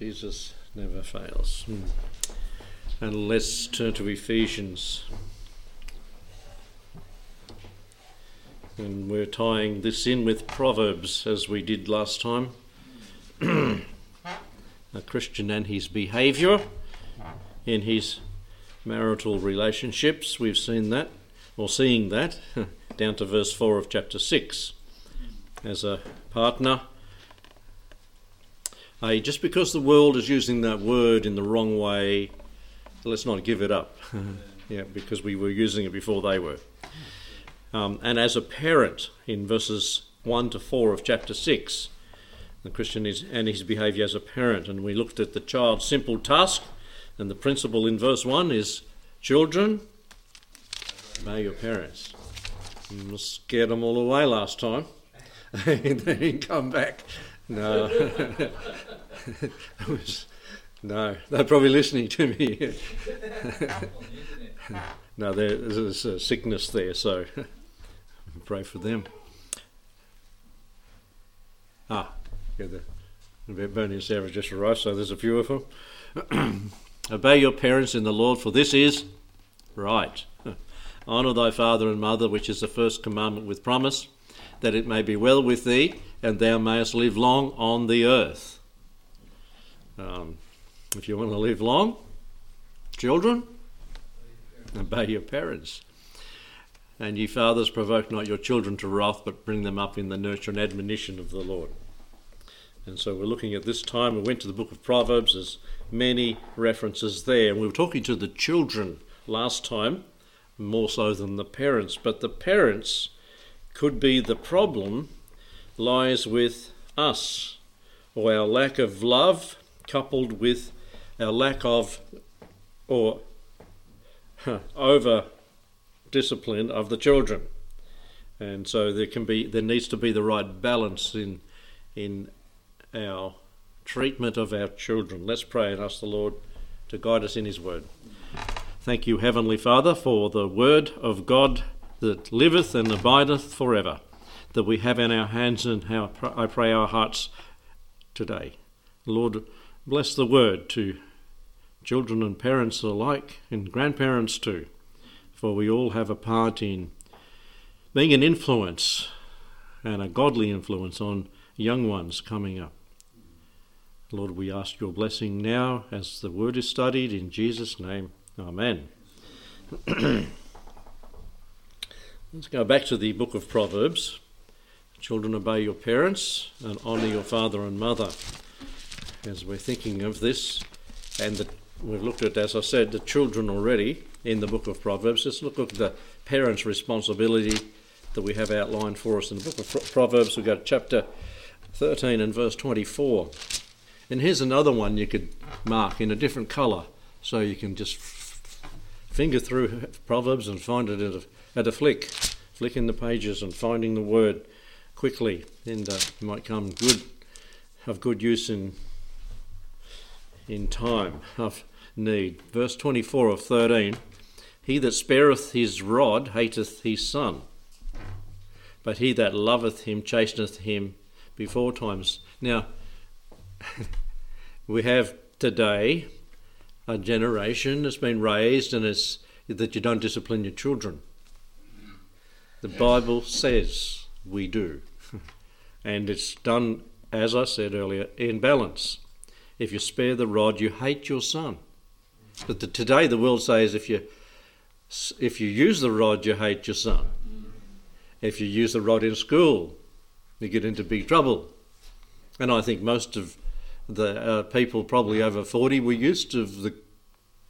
Jesus never fails. Hmm. And let's turn to Ephesians. And we're tying this in with Proverbs as we did last time. A Christian and his behaviour in his marital relationships. We've seen that, or seeing that, down to verse 4 of chapter 6. As a partner, just because the world is using that word in the wrong way, let's not give it up. yeah, because we were using it before they were. Um, and as a parent, in verses 1 to 4 of chapter 6, the Christian is, and his behaviour as a parent. And we looked at the child's simple task, and the principle in verse 1 is children, obey your parents. You scared them all away last time. they didn't come back. No. was, no, they're probably listening to me. no, there's a sickness there, so pray for them. Ah, yeah, the Bernie and Sarah just arrived, so there's a few of them. Obey your parents in the Lord, for this is right. Honour thy father and mother, which is the first commandment with promise, that it may be well with thee, and thou mayest live long on the earth. Um, if you want to live long, children, obey your parents. And ye fathers, provoke not your children to wrath, but bring them up in the nurture and admonition of the Lord. And so we're looking at this time. We went to the book of Proverbs. There's many references there. And we were talking to the children last time, more so than the parents. But the parents could be the problem lies with us, or our lack of love coupled with our lack of or over discipline of the children. And so there can be there needs to be the right balance in in our treatment of our children. Let's pray and ask the Lord to guide us in His Word. Thank you, Heavenly Father, for the Word of God that liveth and abideth forever, that we have in our hands and how I pray our hearts today. Lord, bless the Word to children and parents alike, and grandparents too, for we all have a part in being an influence and a godly influence on young ones coming up. Lord, we ask your blessing now as the word is studied in Jesus' name. Amen. Let's go back to the book of Proverbs. Children, obey your parents and honour your father and mother. As we're thinking of this, and the, we've looked at, as I said, the children already in the book of Proverbs. Let's look at the parents' responsibility that we have outlined for us in the book of Proverbs. We've got chapter 13 and verse 24. And here's another one you could mark in a different colour, so you can just finger through Proverbs and find it at a, at a flick, flicking the pages and finding the word quickly, and uh, might come good of good use in in time of need. Verse 24 of 13: He that spareth his rod hateth his son, but he that loveth him chasteneth him before times. Now. we have today a generation that's been raised and it's that you don't discipline your children. The Bible says we do. and it's done, as I said earlier, in balance. If you spare the rod, you hate your son. But the, today the world says if you if you use the rod, you hate your son. If you use the rod in school, you get into big trouble. And I think most of the uh, people probably over 40 were used to the,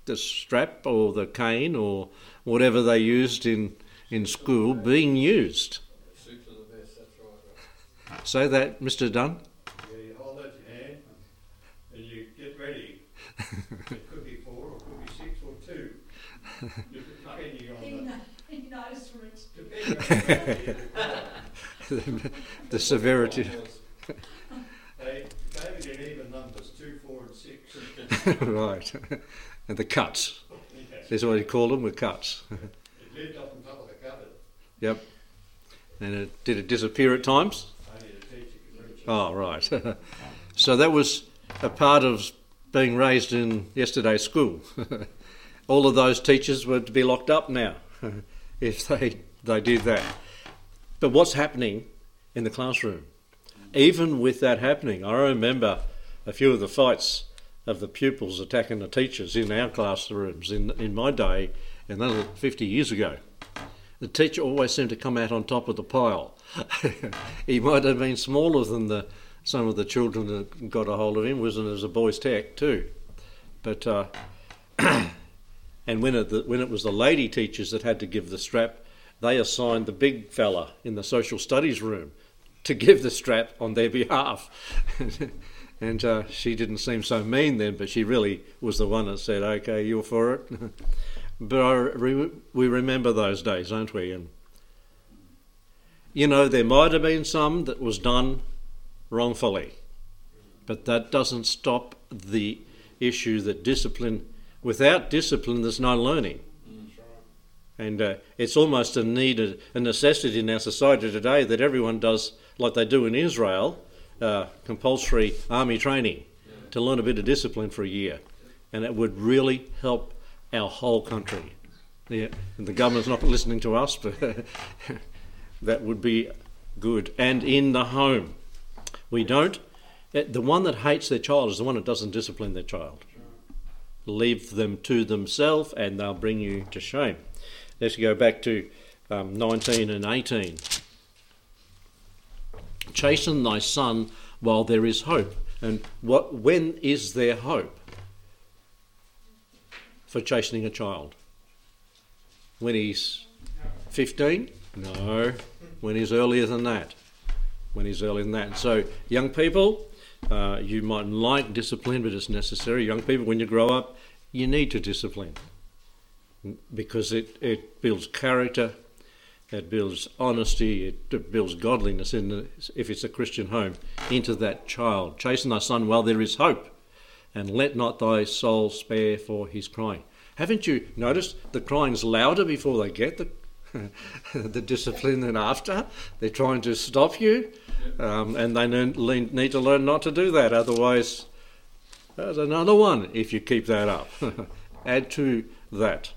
the strap or the cane or whatever they used in, in school being used. Say that, Mr. Dunn. Yeah, you hold out your hand and you get ready. it could be four or it could be six or two. Depending on the, the severity. They gave it in even numbers, two, four, and six. right. and the cuts. Yes. That's what you call them, with cuts. It lived up on top of the cupboard. yep. And it, did it disappear at times? Only the teacher could reach it. Oh, right. so that was a part of being raised in yesterday's school. All of those teachers were to be locked up now if they, they did that. But what's happening in the classroom? Even with that happening, I remember a few of the fights of the pupils attacking the teachers in our classrooms in, in my day, and that was 50 years ago. The teacher always seemed to come out on top of the pile. he might have been smaller than the, some of the children that got a hold of him, wasn't as a boy's tech too. But uh, and when it, when it was the lady teachers that had to give the strap, they assigned the big fella in the social studies room to give the strap on their behalf. and uh, she didn't seem so mean then, but she really was the one that said, "Okay, you're for it." But I, we remember those days, don't we? And you know, there might have been some that was done wrongfully, but that doesn't stop the issue that discipline. Without discipline, there's no learning. And uh, it's almost a need, a necessity in our society today that everyone does like they do in Israel uh, compulsory army training to learn a bit of discipline for a year. And it would really help our whole country. And the government's not listening to us, but that would be good. And in the home, we don't. Eh, the one that hates their child is the one that doesn't discipline their child. Leave them to themselves, and they'll bring you to shame. Let's go back to um, 19 and 18. Chasten thy son while there is hope. And what, when is there hope for chastening a child? When he's 15? No. When he's earlier than that. When he's earlier than that. So, young people, uh, you mightn't like discipline, but it's necessary. Young people, when you grow up, you need to discipline because it, it builds character, it builds honesty, it builds godliness in the, if it's a Christian home into that child. Chasten thy son while there is hope, and let not thy soul spare for his crying. Haven't you noticed the crying's louder before they get the the discipline than after? They're trying to stop you, um, and they need to learn not to do that. Otherwise, there's another one if you keep that up. Add to that.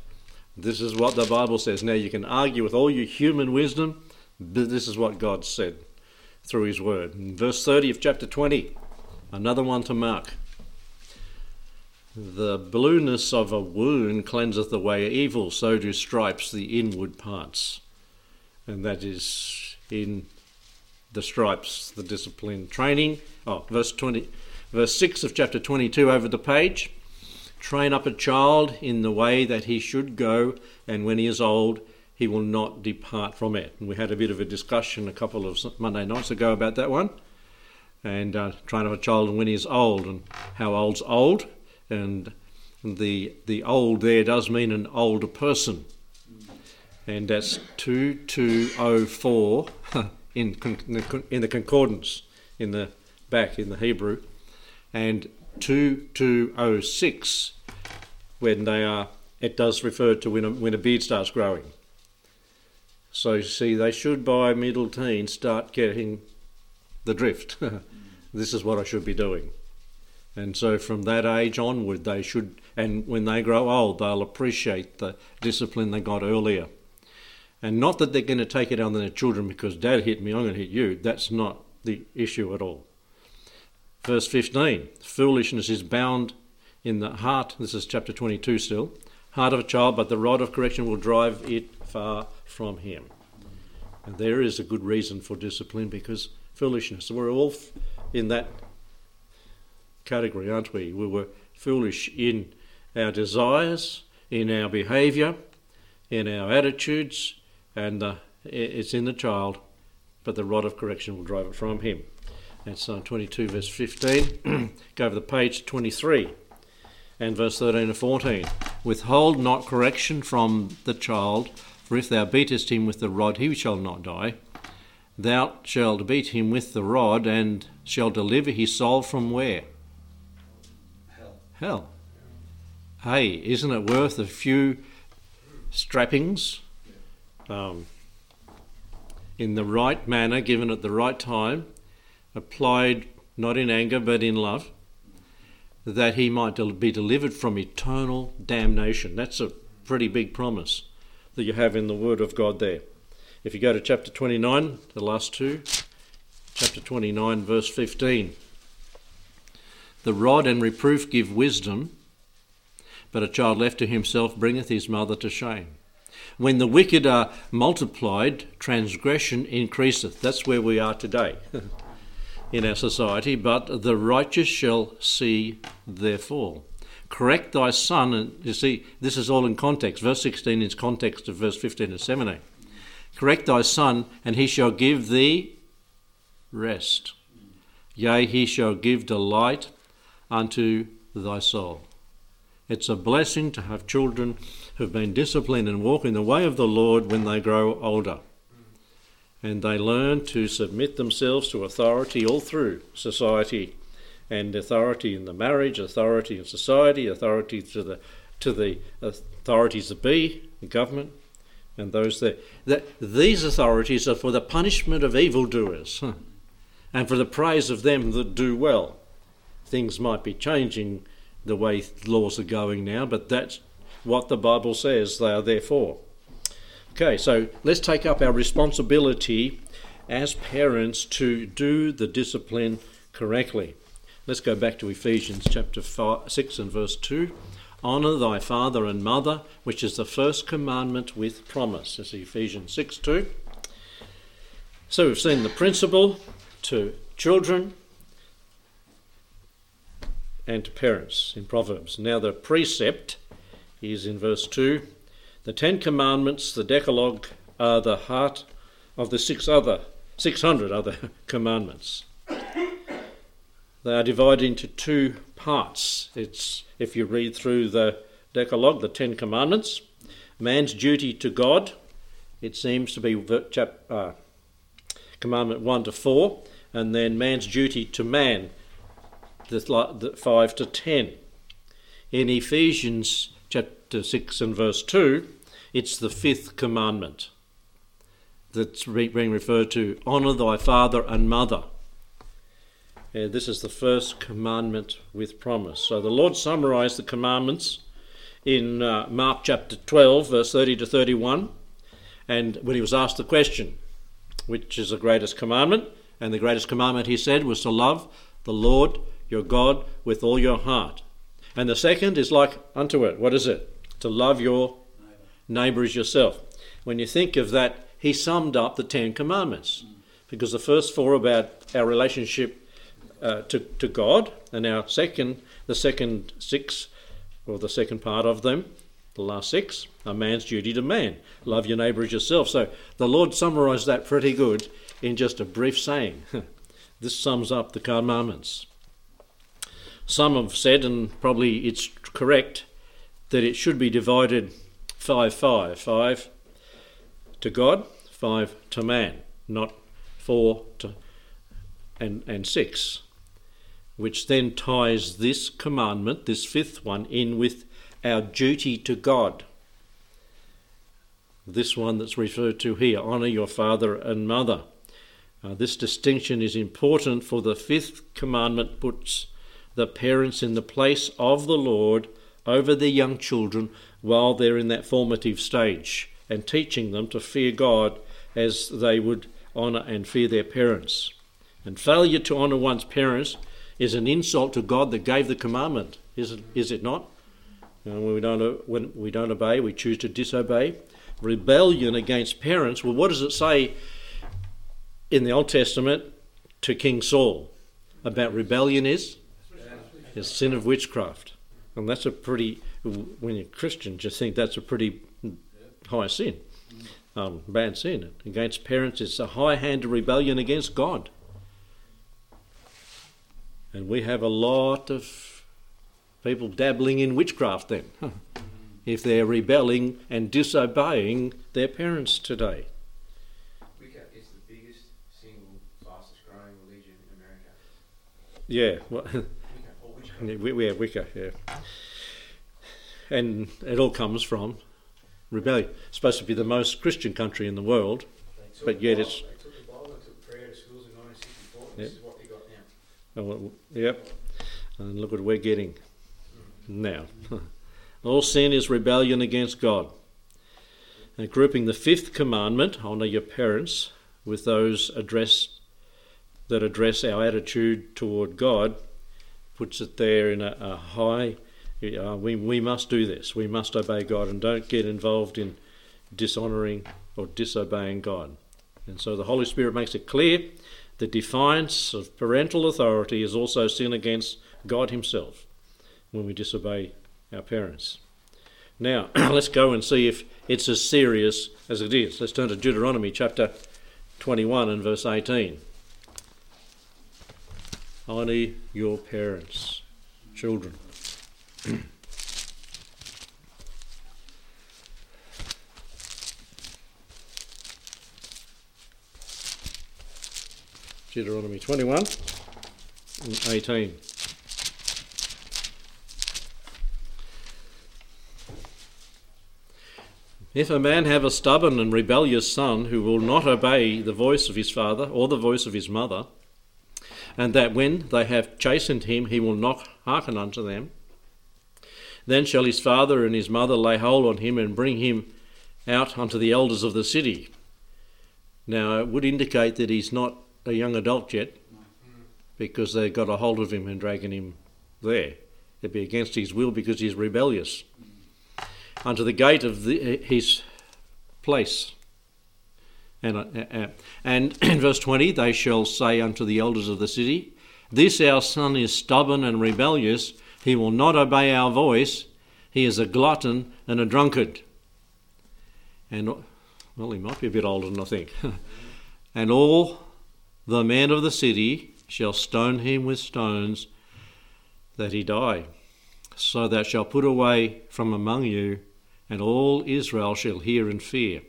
This is what the Bible says. Now, you can argue with all your human wisdom, but this is what God said through His Word. In verse 30 of chapter 20, another one to mark. The blueness of a wound cleanseth away evil, so do stripes the inward parts. And that is in the stripes, the discipline training. Oh, verse 20, verse 6 of chapter 22 over the page. Train up a child in the way that he should go, and when he is old, he will not depart from it. And we had a bit of a discussion a couple of Monday nights ago about that one. And uh, train up a child when he is old, and how old's old. And the, the old there does mean an older person. And that's 2204 in, in the concordance, in the back in the Hebrew. And 2206 when they are it does refer to when a, when a beard starts growing so you see they should by middle teens start getting the drift this is what i should be doing and so from that age onward they should and when they grow old they'll appreciate the discipline they got earlier. And not that they're going to take it on their children because dad hit me i'm going to hit you. That's not the issue at all. Verse 15 Foolishness is bound in the heart, this is chapter 22 still, heart of a child, but the rod of correction will drive it far from him. And there is a good reason for discipline because foolishness. We're all in that category, aren't we? We were foolish in our desires, in our behaviour, in our attitudes, and uh, it's in the child, but the rod of correction will drive it from him. That's Psalm 22, verse 15. Go over the page 23 and verse 13 and 14. Withhold not correction from the child, for if thou beatest him with the rod, he shall not die. Thou shalt beat him with the rod, and shall deliver his soul from where? Hell. Hey, isn't it worth a few strappings um, in the right manner, given at the right time? applied not in anger but in love, that he might be delivered from eternal damnation. That's a pretty big promise that you have in the Word of God there. If you go to chapter 29, the last two, chapter 29, verse 15. The rod and reproof give wisdom, but a child left to himself bringeth his mother to shame. When the wicked are multiplied, transgression increaseth. That's where we are today in our society. But the righteous shall see their fall. Correct thy son, and you see, this is all in context. Verse 16 is context of verse 15 and 17. Correct thy son, and he shall give thee rest. Yea, he shall give delight unto thy soul. It's a blessing to have children who've been disciplined and walk in the way of the Lord when they grow older. And they learn to submit themselves to authority all through society and authority in the marriage, authority in society, authority to the to the authorities that be, the government, and those there. That these authorities are for the punishment of evildoers and for the praise of them that do well. Things might be changing the way laws are going now, but that's what the Bible says they are there for. Okay, so let's take up our responsibility as parents to do the discipline correctly. Let's go back to Ephesians chapter five, 6 and verse 2. Honour thy father and mother, which is the first commandment with promise. This is Ephesians 6 2. So we've seen the principle to children and to parents in Proverbs. Now the precept is in verse 2. The Ten Commandments, the Decalogue, are the heart of the six other, 600 other commandments. They are divided into two parts. It's if you read through the Decalogue, the Ten Commandments, man's duty to God. It seems to be chap, uh, commandment one to four, and then man's duty to man, the, the five to ten. In Ephesians chapter six and verse two, it's the fifth commandment that's being referred to: honour thy father and mother. Uh, this is the first commandment with promise. So the Lord summarized the commandments in uh, Mark chapter 12, verse 30 to 31. And when he was asked the question, which is the greatest commandment? And the greatest commandment, he said, was to love the Lord your God with all your heart. And the second is like unto it. What is it? To love your neighbour as yourself. When you think of that, he summed up the Ten Commandments. Because the first four about our relationship uh, to, to God, and our second, the second six, or the second part of them, the last six, are man's duty to man. Love your neighbour as yourself. So the Lord summarised that pretty good in just a brief saying. this sums up the commandments. Some have said, and probably it's correct, that it should be divided 5 5. 5 to God, 5 to man, not 4 to and, and 6 which then ties this commandment, this fifth one, in with our duty to God. This one that's referred to here honour your father and mother. Uh, this distinction is important for the fifth commandment puts the parents in the place of the Lord over their young children while they're in that formative stage and teaching them to fear God as they would honour and fear their parents. And failure to honour one's parents is an insult to God that gave the commandment, is it, is it not? when, we don't, when we don't obey, we choose to disobey. Rebellion against parents, well, what does it say in the Old Testament to King Saul about rebellion is? Is sin of witchcraft. And that's a pretty, when you're Christian, just think that's a pretty high sin, um, bad sin. Against parents, it's a high handed rebellion against God. And we have a lot of people dabbling in witchcraft then, if they're rebelling and disobeying their parents today. Wicca is the biggest single fastest growing religion in America. Yeah, well, we, have Wicca, yeah. And it all comes from rebellion. It's supposed to be the most Christian country in the world, but yet it's. They took the Bible and took prayer to schools in 1964. This Yep. is what they got now. Oh, well, Yep. And look what we're getting mm. now. All sin is rebellion against God. And grouping the fifth commandment, honour your parents, with those addressed that address our attitude toward God, puts it there in a, a high. Uh, we, we must do this. We must obey God and don't get involved in dishonouring or disobeying God. And so the Holy Spirit makes it clear the defiance of parental authority is also sin against God Himself when we disobey our parents. Now, let's go and see if it's as serious as it is. Let's turn to Deuteronomy chapter 21 and verse 18. Honour your parents, children. Deuteronomy 21 and 18. If a man have a stubborn and rebellious son who will not obey the voice of his father or the voice of his mother, and that when they have chastened him he will not hearken unto them, then shall his father and his mother lay hold on him and bring him out unto the elders of the city. Now, it would indicate that he's not a young adult yet, because they got a hold of him and dragging him there. It'd be against his will because he's rebellious unto the gate of the, his place. And, uh, uh, and in verse 20, they shall say unto the elders of the city, This our son is stubborn and rebellious. He will not obey our voice. He is a glutton and a drunkard. And, well, he might be a bit older than I think. and all the men of the city shall stone him with stones that he die. So thou shalt put away from among you and all Israel shall hear and fear.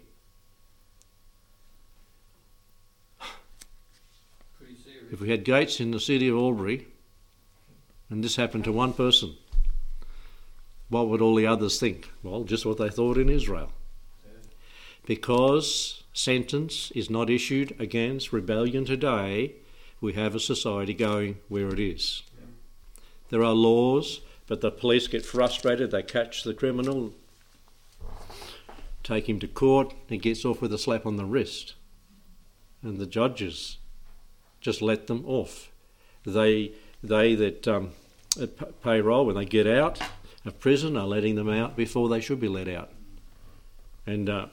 If we had gates in the city of Albury and this happened to one person, what would all the others think? Well, just what they thought in Israel. Because sentence is not issued against rebellion today, we have a society going where it is. There are laws, but the police get frustrated, they catch the criminal, take him to court, he gets off with a slap on the wrist. And the judges just let them off. They, they that um, payroll, when they get out of prison, are letting them out before they should be let out. And, uh,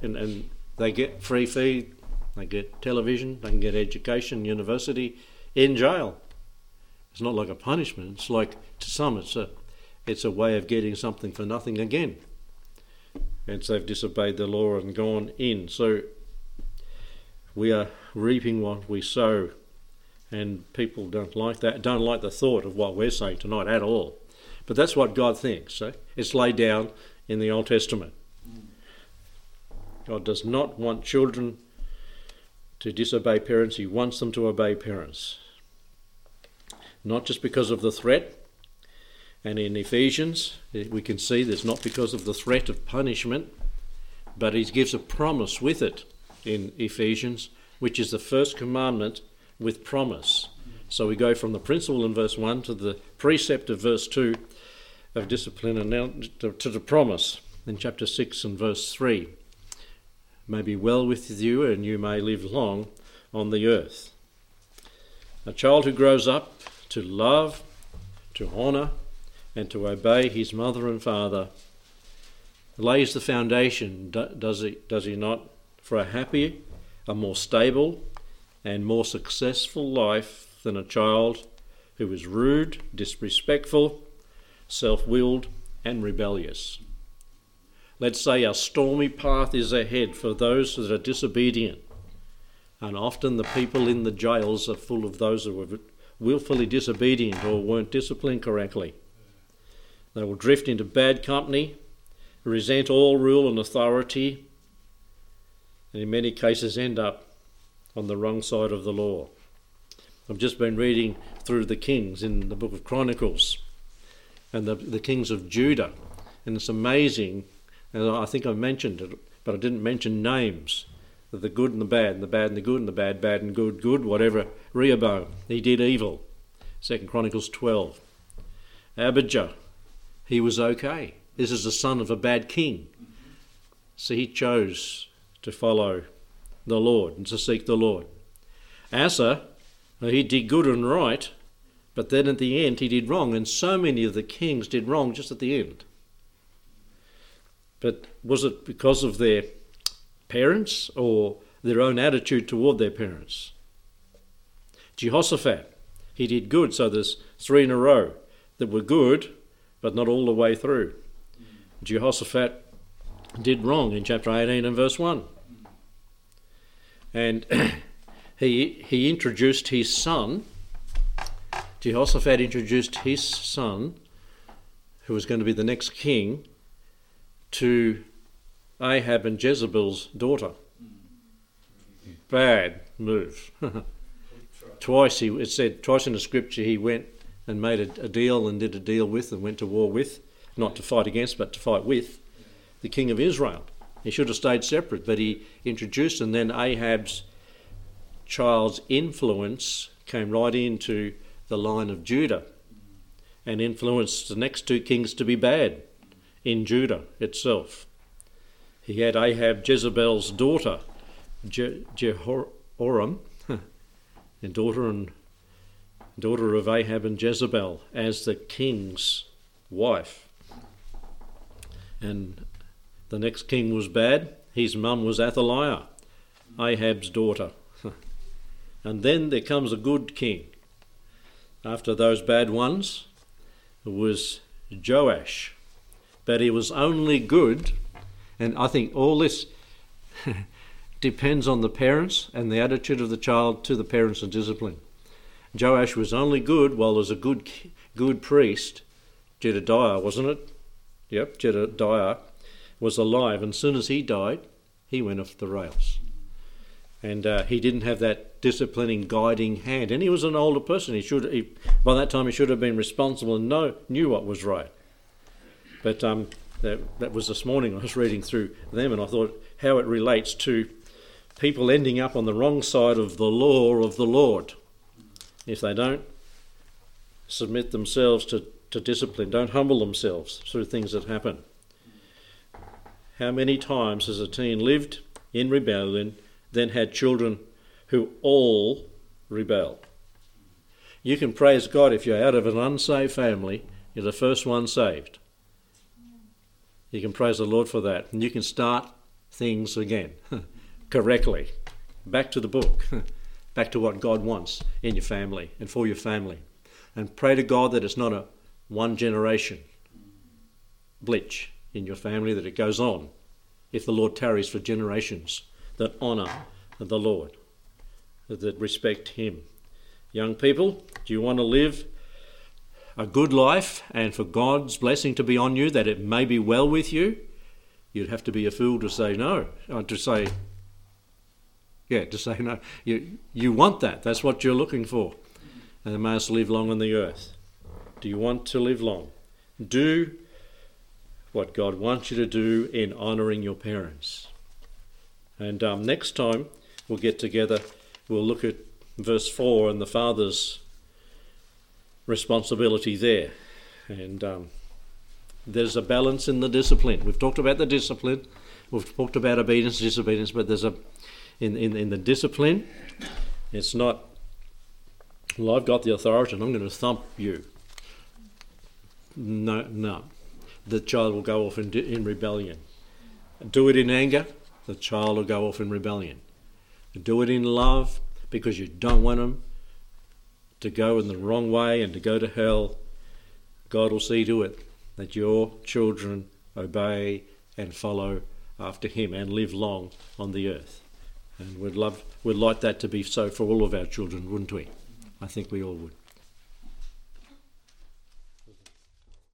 and, and they get free feed, they get television, they can get education, university, in jail. It's not like a punishment. It's like to some, it's a, it's a way of getting something for nothing again and so they've disobeyed the law and gone in. So we are reaping what we sow, and people don't like that, don't like the thought of what we're saying tonight at all. But that's what God thinks. So it's laid down in the Old Testament. God does not want children to disobey parents, He wants them to obey parents. Not just because of the threat, and in Ephesians, eh, we can see there's not because of the threat of punishment, but he gives a promise with it in Ephesians, which is the first commandment with promise. So we go from the principle in verse 1 to the precept of verse 2 of discipline and now to the promise in chapter 6 and verse 3. May be well with you and you may live long on the earth. A child who grows up to love, to honour, and to obey his mother and father lays the foundation, does he, does he not, for a happier, a more stable, and more successful life than a child who is rude, disrespectful, self willed, and rebellious. Let's say a stormy path is ahead for those that are disobedient, and often the people in the jails are full of those who were willfully disobedient or weren't disciplined correctly. They will drift into bad company, resent all rule and authority, and in many cases end up on the wrong side of the law. I've just been reading through the kings in the book of Chronicles and the, the kings of Judah, and it's amazing. And I think I mentioned it, but I didn't mention names. The good and the bad, and the bad and the good, and the bad, bad and good, good, whatever. Rehoboam, he did evil. Second Chronicles 12. Abijah, he was okay. This is the son of a bad king. So he chose to follow the Lord and to seek the Lord. Asa, he did good and right, but then at the end he did wrong, and so many of the kings did wrong just at the end. But was it because of their parents or their own attitude toward their parents? Jehoshaphat, he did good, so there's three in a row that were good, but not all the way through. Jehoshaphat did wrong in chapter 18 and verse 1. And he, he introduced his son, Jehoshaphat introduced his son, who was going to be the next king, to Ahab and Jezebel's daughter. Bad move. twice he it said twice in the scripture he went and made a, a, deal and did a deal with and went to war with, not to fight against but to fight with the king of Israel. He should have stayed separate, but he introduced and then Ahab's child's influence came right into the line of Judah and influenced the next two kings to be bad in Judah itself. He had Ahab, Jezebel's daughter, Je- Jehoram, and daughter and daughter of Ahab and Jezebel, as the king's wife. And the next king was bad. His mum was Athaliah, Ahab's daughter. and then there comes a good king. After those bad ones, was Joash but he was only good. And I think all this depends on the parents and the attitude of the child to the parents and discipline. Joash was only good while there's a good good priest, Jedediah, wasn't it? Yep, Jedediah was alive, and as soon as he died, he went off the rails. And uh, he didn't have that disciplining, guiding hand. And he was an older person. He should, he, by that time, he should have been responsible and know, knew what was right. But um, that, that was this morning. I was reading through them and I thought how it relates to people ending up on the wrong side of the law of the Lord. If they don't submit themselves to, to discipline, don't humble themselves through things that happen. How many times has a teen lived in rebellion, then had children who all rebel? You can praise God if you're out of an unsaved family, you're the first one saved. You can praise the Lord for that. And you can start things again correctly. Back to the book, back to what God wants in your family and for your family. And pray to God that it's not a one generation blitch in your family, that it goes on if the Lord tarries for generations that honour the Lord, that respect Him. Young people, do you want to live a good life and for God's blessing to be on you, that it may be well with you, you'd have to be a fool to say no, uh, to say, yeah, to say no. You, you want that. That's what you're looking for. And may us live long on the earth. Do you want to live long? Do what God wants you to do in honouring your parents. And um, next time we'll get together, we'll look at verse 4 and the father's responsibility there. And um, there's a balance in the discipline. We've talked about the discipline, we've talked about obedience, disobedience, but there's a in, in, in the discipline, it's not, well, I've got the authority and I'm going to thump you. No, no. The child will go off in, in rebellion. Do it in anger, the child will go off in rebellion. Do it in love because you don't want them to go in the wrong way and to go to hell, God will see to it that your children obey and follow after Him and live long on the earth. And we'd love, we'd like that to be so for all of our children, wouldn't we? I think we all would.